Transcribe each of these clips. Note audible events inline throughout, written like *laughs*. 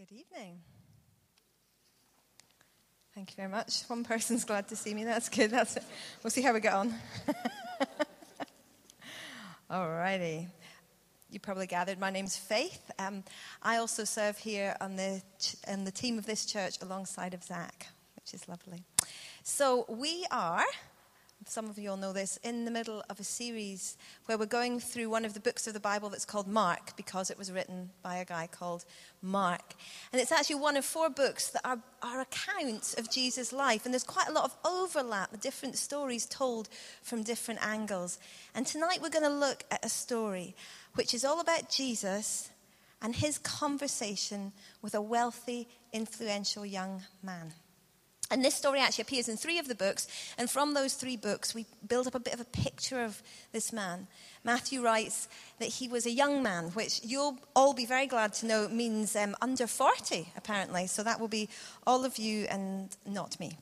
Good evening. Thank you very much. One person's glad to see me. That's good. That's it. We'll see how we get on. *laughs* All righty. You probably gathered. My name's Faith. Um, I also serve here on the ch- on the team of this church alongside of Zach, which is lovely. So we are some of you all know this, in the middle of a series where we're going through one of the books of the Bible that's called Mark because it was written by a guy called Mark. And it's actually one of four books that are, are accounts of Jesus' life. And there's quite a lot of overlap, the different stories told from different angles. And tonight we're going to look at a story which is all about Jesus and his conversation with a wealthy, influential young man. And this story actually appears in three of the books. And from those three books, we build up a bit of a picture of this man. Matthew writes that he was a young man, which you'll all be very glad to know means um, under 40, apparently. So that will be all of you and not me.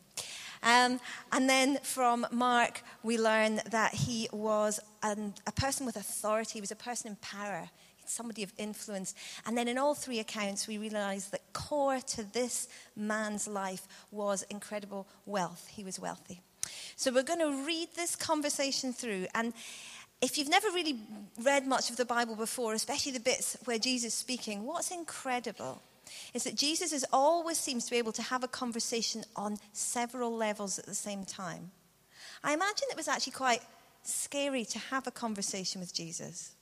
Um, and then from Mark, we learn that he was an, a person with authority, he was a person in power somebody of influence. And then in all three accounts, we realize that core to this man's life was incredible wealth. He was wealthy. So we're going to read this conversation through. And if you've never really read much of the Bible before, especially the bits where Jesus is speaking, what's incredible is that Jesus is always seems to be able to have a conversation on several levels at the same time. I imagine it was actually quite scary to have a conversation with Jesus.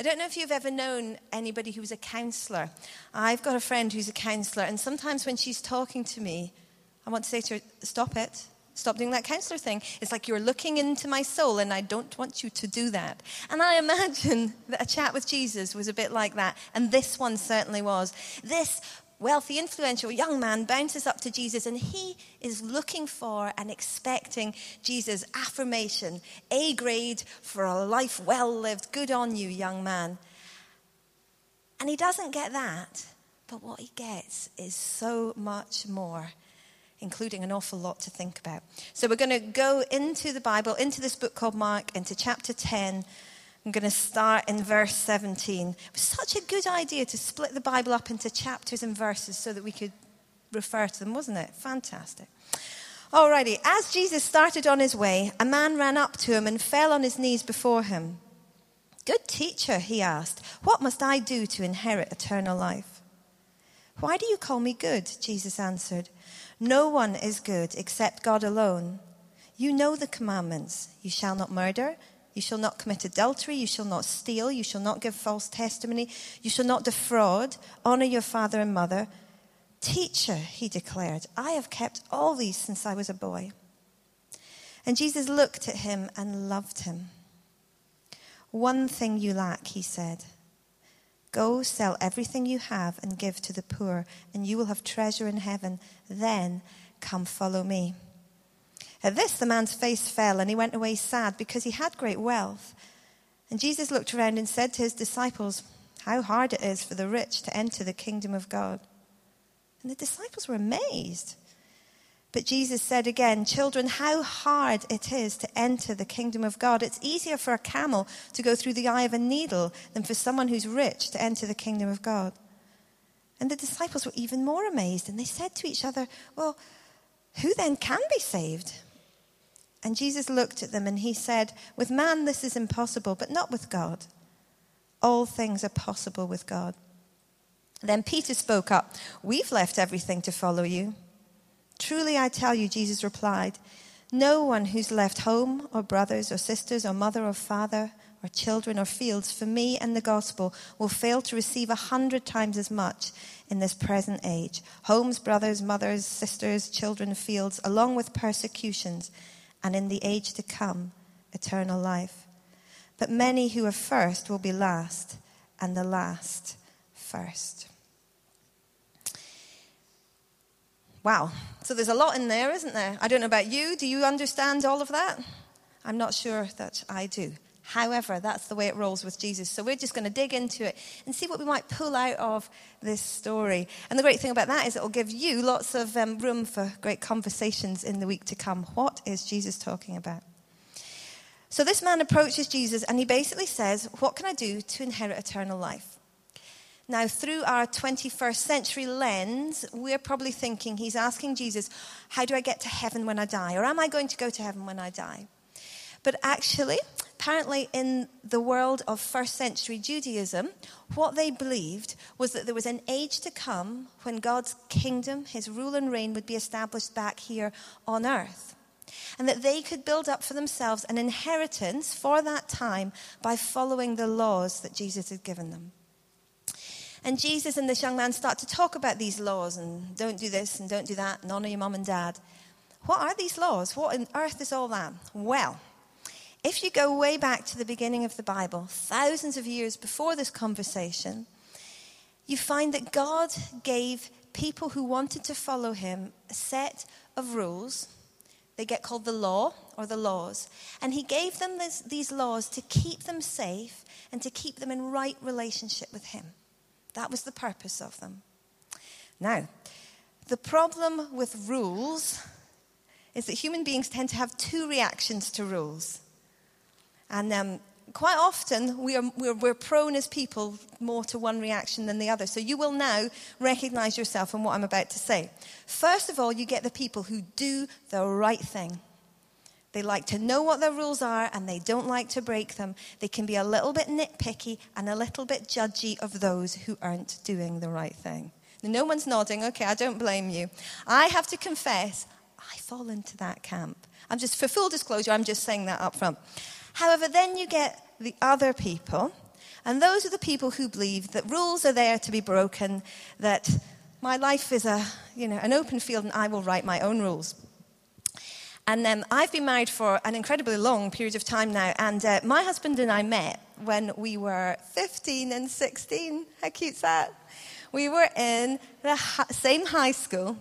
I don't know if you've ever known anybody who's a counselor. I've got a friend who's a counselor, and sometimes when she's talking to me, I want to say to her, Stop it. Stop doing that counselor thing. It's like you're looking into my soul, and I don't want you to do that. And I imagine *laughs* that a chat with Jesus was a bit like that, and this one certainly was. This wealthy, influential young man bounces up to Jesus and he is looking for and expecting Jesus' affirmation, A grade for a life well lived. Good on you, young man. And he doesn't get that, but what he gets is so much more. Including an awful lot to think about. So, we're going to go into the Bible, into this book called Mark, into chapter 10, I'm going to start in verse 17. It was such a good idea to split the Bible up into chapters and verses so that we could refer to them, wasn't it? Fantastic. Alrighty, as Jesus started on his way, a man ran up to him and fell on his knees before him. Good teacher, he asked, what must I do to inherit eternal life? Why do you call me good? Jesus answered. No one is good except God alone. You know the commandments you shall not murder. You shall not commit adultery. You shall not steal. You shall not give false testimony. You shall not defraud. Honor your father and mother. Teacher, he declared, I have kept all these since I was a boy. And Jesus looked at him and loved him. One thing you lack, he said. Go sell everything you have and give to the poor, and you will have treasure in heaven. Then come follow me. At this, the man's face fell, and he went away sad because he had great wealth. And Jesus looked around and said to his disciples, How hard it is for the rich to enter the kingdom of God. And the disciples were amazed. But Jesus said again, Children, how hard it is to enter the kingdom of God. It's easier for a camel to go through the eye of a needle than for someone who's rich to enter the kingdom of God. And the disciples were even more amazed, and they said to each other, Well, who then can be saved? And Jesus looked at them and he said, With man this is impossible, but not with God. All things are possible with God. Then Peter spoke up, We've left everything to follow you. Truly I tell you, Jesus replied, no one who's left home or brothers or sisters or mother or father or children or fields for me and the gospel will fail to receive a hundred times as much in this present age homes, brothers, mothers, sisters, children, fields, along with persecutions and in the age to come, eternal life. But many who are first will be last, and the last first. Wow. So there's a lot in there, isn't there? I don't know about you. Do you understand all of that? I'm not sure that I do. However, that's the way it rolls with Jesus. So we're just going to dig into it and see what we might pull out of this story. And the great thing about that is it will give you lots of um, room for great conversations in the week to come. What is Jesus talking about? So this man approaches Jesus and he basically says, What can I do to inherit eternal life? Now, through our 21st century lens, we're probably thinking he's asking Jesus, How do I get to heaven when I die? Or am I going to go to heaven when I die? But actually, apparently, in the world of first century Judaism, what they believed was that there was an age to come when God's kingdom, his rule and reign, would be established back here on earth. And that they could build up for themselves an inheritance for that time by following the laws that Jesus had given them. And Jesus and this young man start to talk about these laws and don't do this and don't do that and honor your mom and dad. What are these laws? What on earth is all that? Well, if you go way back to the beginning of the Bible, thousands of years before this conversation, you find that God gave people who wanted to follow him a set of rules. They get called the law or the laws. And he gave them this, these laws to keep them safe and to keep them in right relationship with him. That was the purpose of them. Now, the problem with rules is that human beings tend to have two reactions to rules. And um, quite often, we are, we're, we're, prone as people more to one reaction than the other. So you will now recognize yourself in what I'm about to say. First of all, you get the people who do the right thing. They like to know what their rules are and they don't like to break them. They can be a little bit nitpicky and a little bit judgy of those who aren't doing the right thing. No one's nodding. Okay, I don't blame you. I have to confess, I fall into that camp. I'm just, for full disclosure, I'm just saying that up front. However, then you get the other people, and those are the people who believe that rules are there to be broken, that my life is a, you know, an open field and I will write my own rules. And um, I've been married for an incredibly long period of time now. And uh, my husband and I met when we were 15 and 16. How cute's that? We were in the ha- same high school.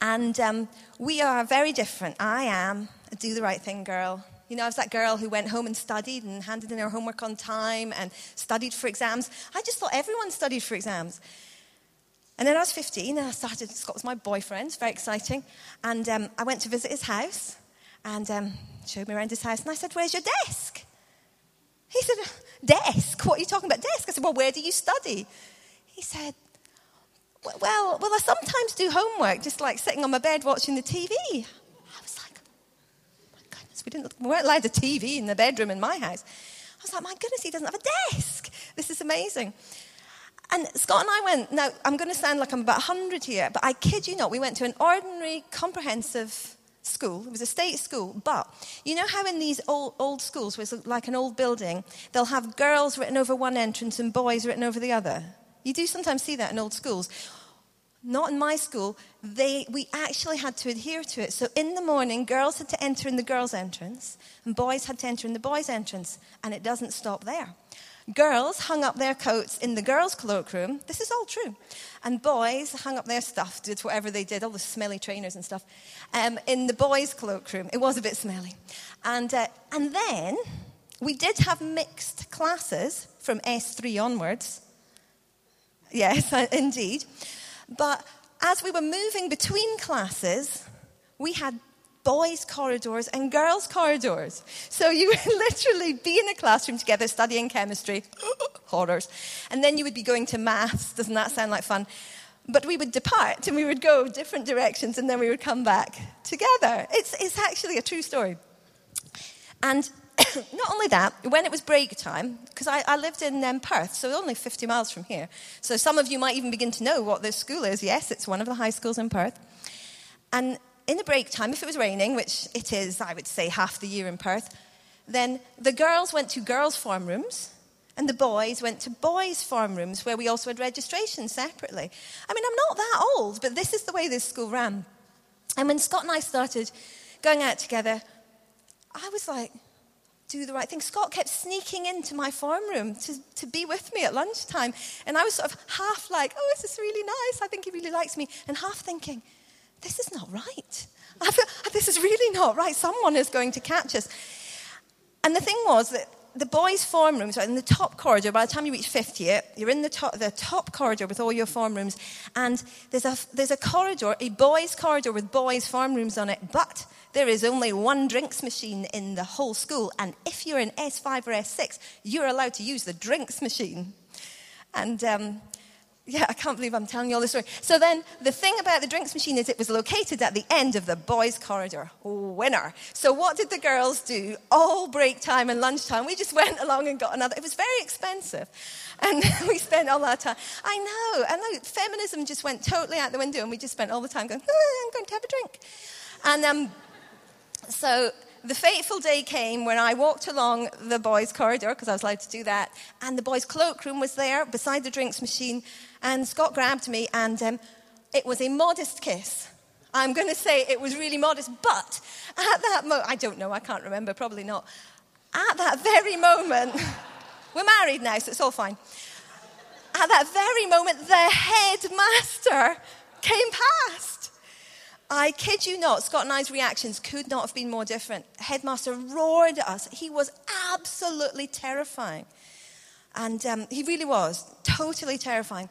And um, we are very different. I am a do the right thing girl. You know, I was that girl who went home and studied and handed in her homework on time and studied for exams. I just thought everyone studied for exams. And then I was 15 and I started, Scott was my boyfriend, very exciting. And um, I went to visit his house and um, showed me around his house. And I said, Where's your desk? He said, Desk? What are you talking about, desk? I said, Well, where do you study? He said, well, well, I sometimes do homework, just like sitting on my bed watching the TV. I was like, oh my goodness, we, didn't, we weren't allowed a TV in the bedroom in my house. I was like, my goodness, he doesn't have a desk. This is amazing. And Scott and I went, now I'm going to sound like I'm about 100 here, but I kid you not, we went to an ordinary comprehensive school. It was a state school, but you know how in these old, old schools, where it's like an old building, they'll have girls written over one entrance and boys written over the other? You do sometimes see that in old schools. Not in my school. They, we actually had to adhere to it. So in the morning, girls had to enter in the girls' entrance, and boys had to enter in the boys' entrance. And it doesn't stop there. Girls hung up their coats in the girls' cloakroom. This is all true. And boys hung up their stuff, did whatever they did, all the smelly trainers and stuff, um, in the boys' cloakroom. It was a bit smelly. And, uh, and then we did have mixed classes from S3 onwards. Yes, *laughs* indeed. But as we were moving between classes, we had boys' corridors and girls' corridors. So you would *laughs* literally be in a classroom together studying chemistry, *laughs* horrors, and then you would be going to maths. Doesn't that sound like fun? But we would depart and we would go different directions and then we would come back together. It's, it's actually a true story. And *coughs* not only that, when it was break time, because I, I, lived in um, Perth, so only 50 miles from here. So some of you might even begin to know what this school is. Yes, it's one of the high schools in Perth. And in the break time, if it was raining, which it is, I would say, half the year in Perth, then the girls went to girls' form rooms and the boys went to boys' form rooms where we also had registration separately. I mean, I'm not that old, but this is the way this school ran. And when Scott and I started going out together, I was like, do the right thing. Scott kept sneaking into my form room to, to be with me at lunchtime. And I was sort of half like, oh, this is really nice. I think he really likes me. And half thinking, this is not right. Feel, this is really not right. Someone is going to catch us. And the thing was that the boys' form rooms are in the top corridor. By the time you reach fifth year, you're in the top, the top corridor with all your form rooms. And there's a, there's a corridor, a boys' corridor with boys' form rooms on it. But there is only one drinks machine in the whole school. And if you're in S5 or S6, you're allowed to use the drinks machine. And um, yeah, I can't believe I'm telling you all this story. So then, the thing about the drinks machine is it was located at the end of the boys' corridor. Winner. So what did the girls do? All break time and lunchtime, we just *laughs* went along and got another. It was very expensive. And *laughs* we spent all our time. I know, know. Feminism just went totally out the window, and we just spent all the time going, ah, I'm going to have a drink. And um, so the fateful day came when I walked along the boys' corridor, because I was allowed to do that, and the boys' cloakroom was there beside the drinks machine, and Scott grabbed me, and um, it was a modest kiss. I'm going to say it was really modest, but at that moment, I don't know, I can't remember, probably not. At that very moment, *laughs* we're married now, so it's all fine. At that very moment, the headmaster came past. I kid you not, Scott and I's reactions could not have been more different. Headmaster roared at us. He was absolutely terrifying. And um, he really was totally terrifying.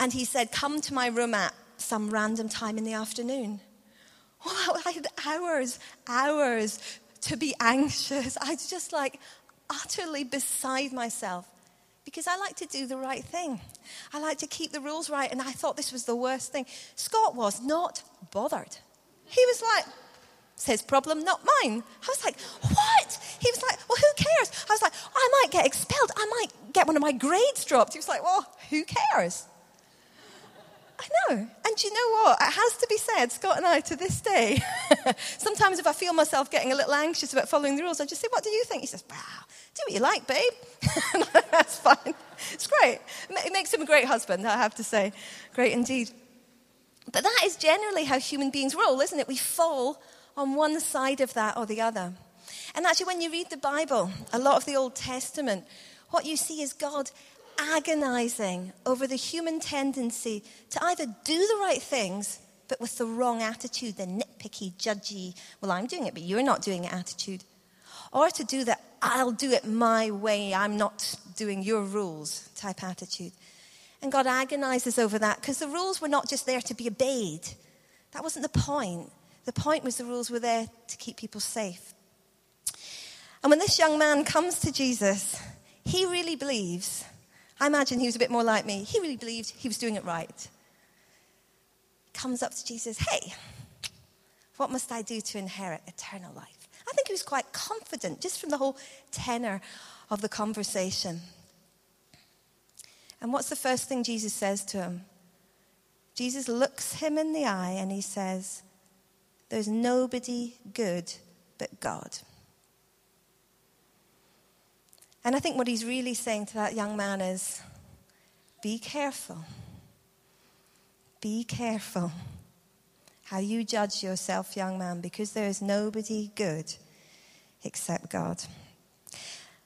And he said, Come to my room at some random time in the afternoon. Well, I had hours, hours to be anxious. I was just like utterly beside myself because I like to do the right thing. I like to keep the rules right, and I thought this was the worst thing. Scott was not bothered. He was like, his problem, not mine. I was like, what? He was like, well, who cares? I was like, I might get expelled. I might get one of my grades dropped. He was like, well, who cares? I know. And you know what? It has to be said, Scott and I, to this day, *laughs* sometimes if I feel myself getting a little anxious about following the rules, I just say, What do you think? He says, Wow, do what you like, babe. *laughs* That's fine. It's great. It makes him a great husband, I have to say. Great indeed. But that is generally how human beings roll, isn't it? We fall on one side of that or the other. And actually, when you read the Bible, a lot of the Old Testament, what you see is God agonizing over the human tendency to either do the right things, but with the wrong attitude, the nitpicky, judgy, well, I'm doing it, but you're not doing it attitude, or to do the I'll do it my way, I'm not doing your rules type attitude. And God agonizes over that because the rules were not just there to be obeyed. That wasn't the point. The point was the rules were there to keep people safe. And when this young man comes to Jesus, he really believes, I imagine he was a bit more like me, he really believed he was doing it right. Comes up to Jesus, hey, what must I do to inherit eternal life? I think he was quite confident just from the whole tenor of the conversation. And what's the first thing Jesus says to him? Jesus looks him in the eye and he says, There's nobody good but God. And I think what he's really saying to that young man is be careful. Be careful how you judge yourself, young man, because there is nobody good except God.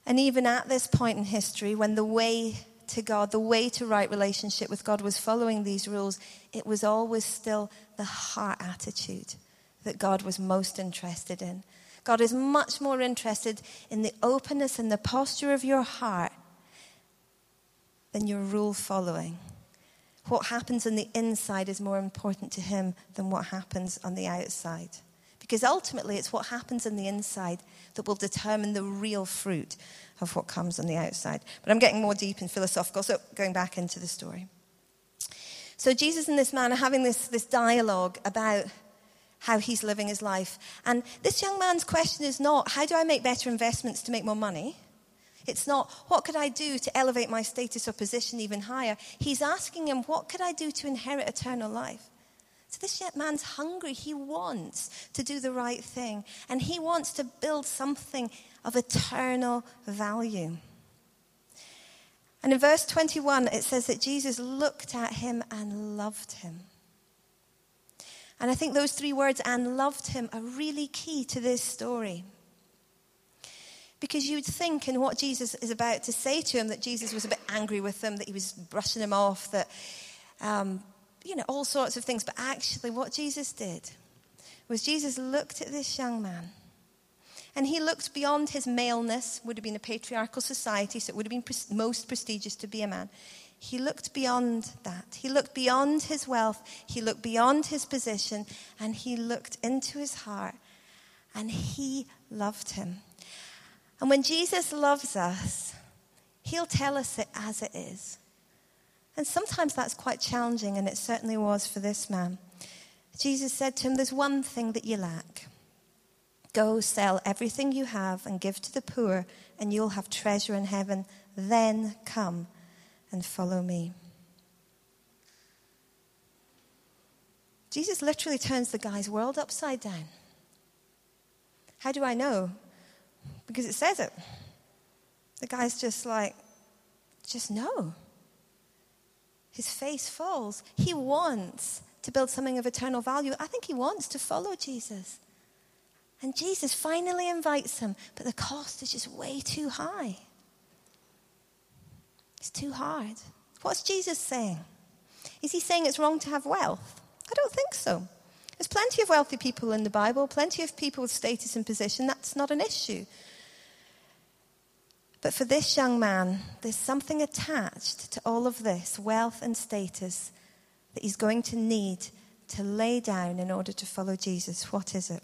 And even at this point in history, when the way to God, the way to right relationship with God was following these rules, it was always still the heart attitude that God was most interested in. God is much more interested in the openness and the posture of your heart than your rule following. What happens on the inside is more important to Him than what happens on the outside. Because ultimately, it's what happens on the inside that will determine the real fruit of what comes on the outside. But I'm getting more deep and philosophical, so going back into the story. So Jesus and this man are having this, this dialogue about how he's living his life. And this young man's question is not, how do I make better investments to make more money? It's not, what could I do to elevate my status or position even higher? He's asking him, what could I do to inherit eternal life? So this young man's hungry. He wants to do the right thing. And he wants to build something of eternal value. And in verse 21, it says that Jesus looked at him and loved him. And I think those three words, and loved him, are really key to this story. Because you'd think in what Jesus is about to say to him that Jesus was a bit angry with him, that he was brushing him off, that um, you know, all sorts of things. But actually, what Jesus did was Jesus looked at this young man. And he looked beyond his maleness, would have been a patriarchal society, so it would have been most prestigious to be a man. He looked beyond that. He looked beyond his wealth. He looked beyond his position. And he looked into his heart. And he loved him. And when Jesus loves us, he'll tell us it as it is. And sometimes that's quite challenging, and it certainly was for this man. Jesus said to him, There's one thing that you lack. Go sell everything you have and give to the poor, and you'll have treasure in heaven. Then come and follow me. Jesus literally turns the guy's world upside down. How do I know? Because it says it. The guy's just like, just no. His face falls. He wants to build something of eternal value. I think he wants to follow Jesus. And Jesus finally invites him, but the cost is just way too high. It's too hard. What's Jesus saying? Is he saying it's wrong to have wealth? I don't think so. There's plenty of wealthy people in the Bible, plenty of people with status and position. That's not an issue. But for this young man, there's something attached to all of this wealth and status that he's going to need to lay down in order to follow Jesus. What is it?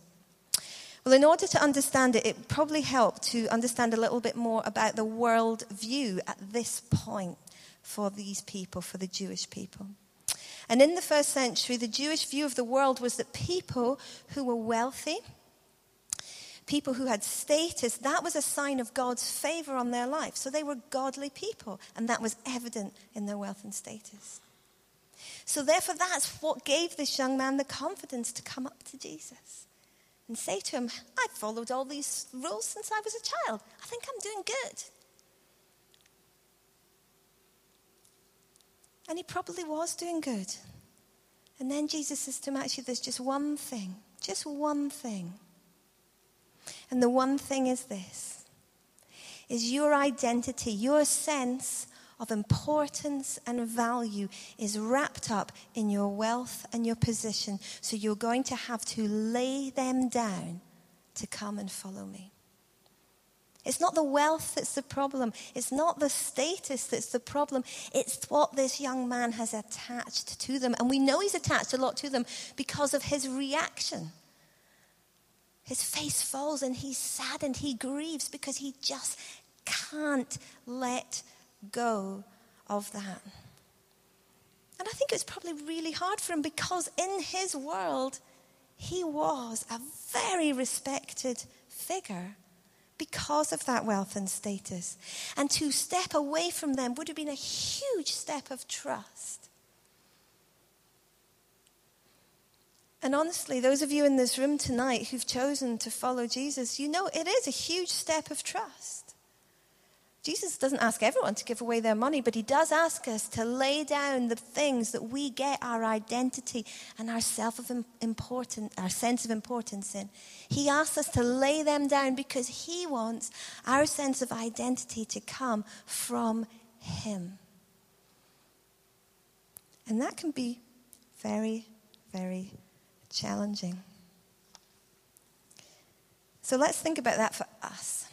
Well, in order to understand it, it probably helped to understand a little bit more about the world view at this point for these people, for the Jewish people. And in the first century, the Jewish view of the world was that people who were wealthy, people who had status, that was a sign of God's favor on their life. So they were godly people, and that was evident in their wealth and status. So, therefore, that's what gave this young man the confidence to come up to Jesus and say to him, I've followed all these rules since I was a child. I think I'm doing good. And he probably was doing good. And then Jesus says to him, Actually, there's just one thing, just one thing. And the one thing is this is your identity, your sense of importance and value is wrapped up in your wealth and your position. So you're going to have to lay them down to come and follow me. It's not the wealth that's the problem. It's not the status that's the problem. It's what this young man has attached to them. And we know he's attached a lot to them because of his reaction. His face falls and he's sad and he grieves because he just can't let go of that. And I think it was probably really hard for him because in his world, he was a very respected figure because of that wealth and status. And to step away from them would have been a huge step of trust. And honestly, those of you in this room tonight who've chosen to follow Jesus, you know it is a huge step of trust. Jesus doesn't ask everyone to give away their money, but he does ask us to lay down the things that we get our identity and our self of our sense of importance in. He asks us to lay them down because he wants our sense of identity to come from him. And that can be very, very challenging. So let's think about that for us.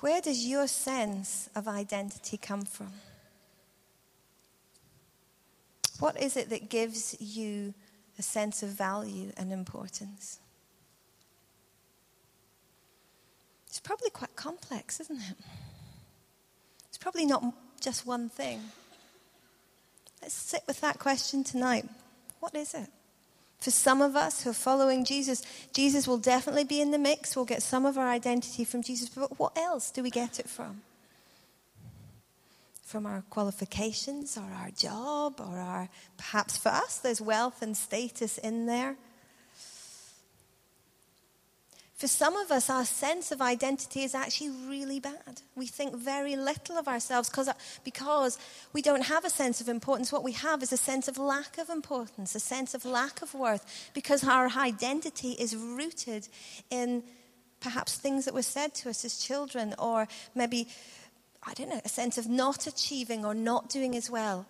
Where does your sense of identity come from? What is it that gives you a sense of value and importance? It's probably quite complex, isn't it? It's probably not just one thing. Let's sit with that question tonight. What is it? For some of us who are following Jesus, Jesus will definitely be in the mix. We'll get some of our identity from Jesus. But what else do we get it from? From our qualifications or our job or our, perhaps for us, there's wealth and status in there. For some of us, our sense of identity is actually really bad. We think very little of ourselves uh, because we don't have a sense of importance. What we have is a sense of lack of importance, a sense of lack of worth, because our identity is rooted in perhaps things that were said to us as children, or maybe, I don't know, a sense of not achieving or not doing as well.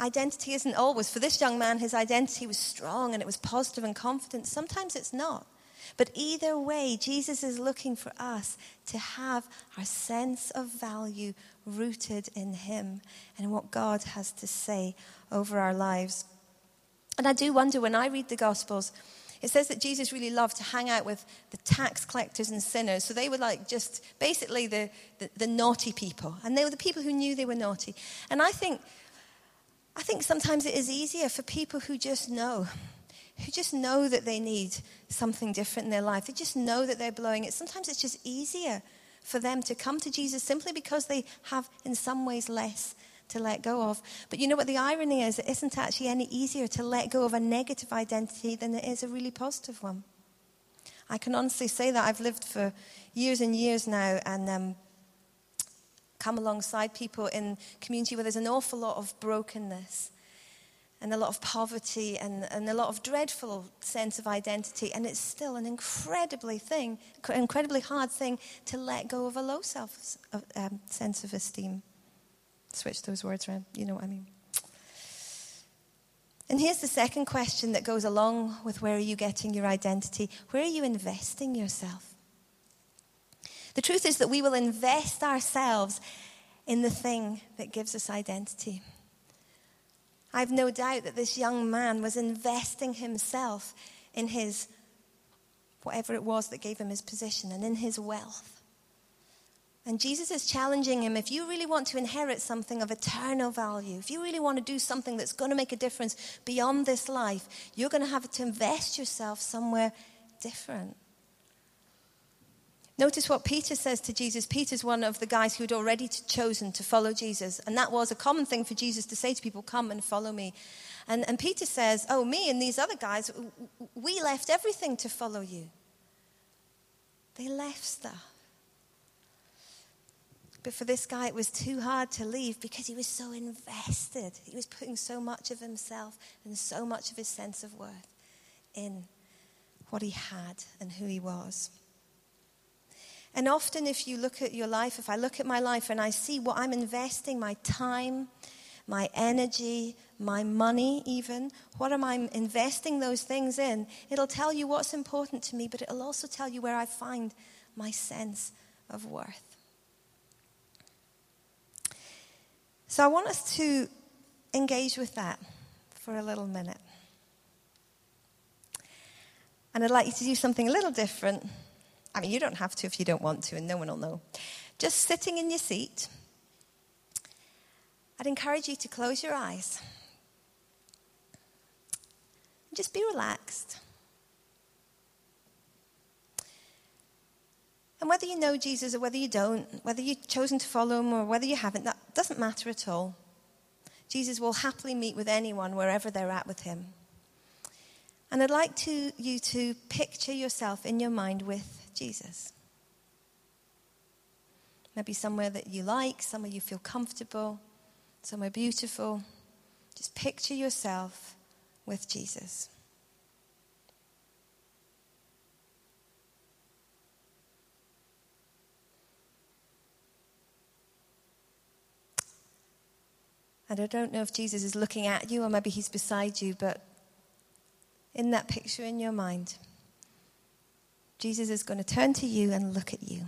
Identity isn't always, for this young man, his identity was strong and it was positive and confident. Sometimes it's not. But either way, Jesus is looking for us to have our sense of value rooted in Him and what God has to say over our lives. And I do wonder when I read the Gospels, It says that Jesus really loved to hang out with the tax collectors and sinners. So they were like just basically the, the, the naughty people. And they were the people who knew they were naughty. And I think, I think sometimes it is easier for people who just know, who just know that they need something different in their life. They just know that they're blowing it. Sometimes it's just easier for them to come to Jesus simply because they have, in some ways, less to let go of. But you know what the irony is? It isn't actually any easier to let go of a negative identity than it is a really positive one. I can honestly say that I've lived for years and years now and um, come alongside people in community where there's an awful lot of brokenness and a lot of poverty and, and a lot of dreadful sense of identity. And it's still an incredibly thing, incredibly hard thing to let go of a low self um, sense of esteem. Switch those words around. You know what I mean. And here's the second question that goes along with where are you getting your identity? Where are you investing yourself? The truth is that we will invest ourselves in the thing that gives us identity. I've no doubt that this young man was investing himself in his, whatever it was that gave him his position, and in his wealth. And Jesus is challenging him if you really want to inherit something of eternal value, if you really want to do something that's going to make a difference beyond this life, you're going to have to invest yourself somewhere different. Notice what Peter says to Jesus. Peter's one of the guys who had already chosen to follow Jesus. And that was a common thing for Jesus to say to people, Come and follow me. And, and Peter says, Oh, me and these other guys, we left everything to follow you. They left stuff. But for this guy, it was too hard to leave because he was so invested. He was putting so much of himself and so much of his sense of worth in what he had and who he was. And often, if you look at your life, if I look at my life and I see what I'm investing my time, my energy, my money, even, what am I investing those things in? It'll tell you what's important to me, but it'll also tell you where I find my sense of worth. So I want us to engage with that for a little minute. And I'd like you to do something a little different. I mean, you don't have to if you don't want to, and no one will know. Just sitting in your seat, I'd encourage you to close your eyes. Just be relaxed. And whether you know Jesus or whether you don't, whether you've chosen to follow him or whether you haven't, that doesn't matter at all. Jesus will happily meet with anyone wherever they're at with him. And I'd like to, you to picture yourself in your mind with Jesus. Maybe somewhere that you like, somewhere you feel comfortable, somewhere beautiful. Just picture yourself with Jesus. And I don't know if Jesus is looking at you or maybe he's beside you, but in that picture in your mind, Jesus is going to turn to you and look at you.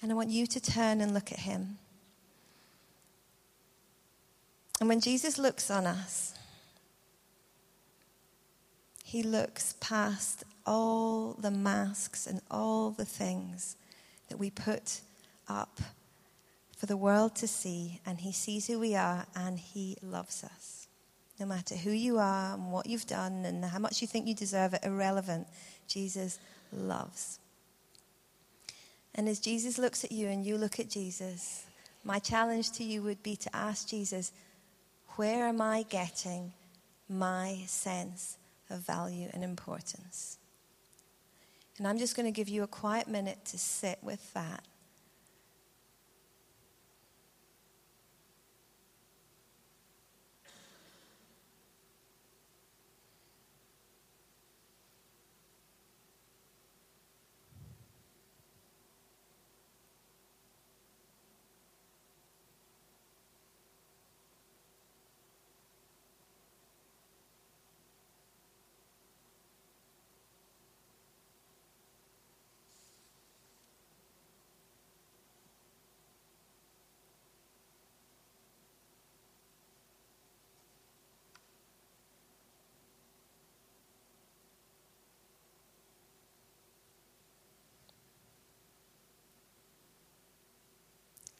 And I want you to turn and look at him. And when Jesus looks on us, he looks past all the masks and all the things that we put up for the world to see, and He sees who we are, and He loves us. No matter who you are and what you've done and how much you think you deserve it, irrelevant. Jesus loves. And as Jesus looks at you and you look at Jesus, my challenge to you would be to ask Jesus, where am I getting my sense of value and importance? And I'm just going to give you a quiet minute to sit with that.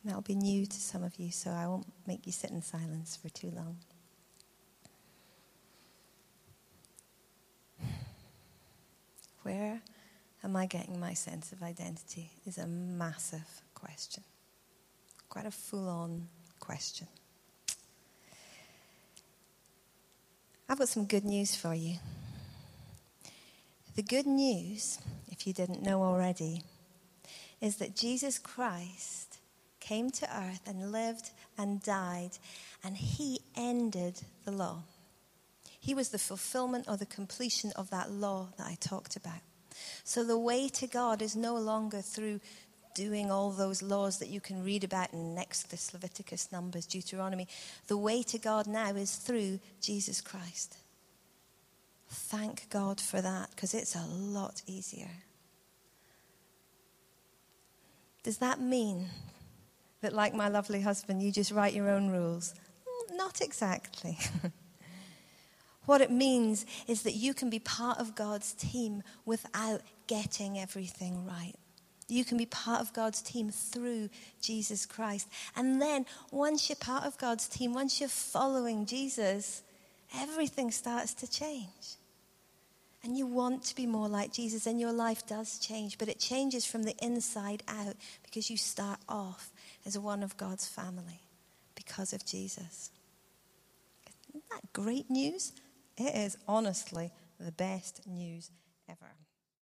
That'll be new to some of you, so I won't make you sit in silence for too long. Where am I getting my sense of identity? Is a massive question. Quite a full on question. I've got some good news for you. The good news, if you didn't know already, is that Jesus Christ came to earth and lived and died, and he ended the law. He was the fulfillment or the completion of that law that I talked about. So the way to God is no longer through doing all those laws that you can read about in Exodus, Leviticus, Numbers, Deuteronomy. The way to God now is through Jesus Christ. Thank God for that because it's a lot easier. Does that mean that, like my lovely husband, you just write your own rules? Mm, not exactly. *laughs* what it means is that you can be part of God's team without getting everything right. You can be part of God's team through Jesus Christ. And then, once you're part of God's team, once you're following Jesus, everything starts to change. And you want to be more like Jesus, and your life does change, but it changes from the inside out because you start off as one of God's family because of Jesus. Isn't that great news? It is honestly the best news ever.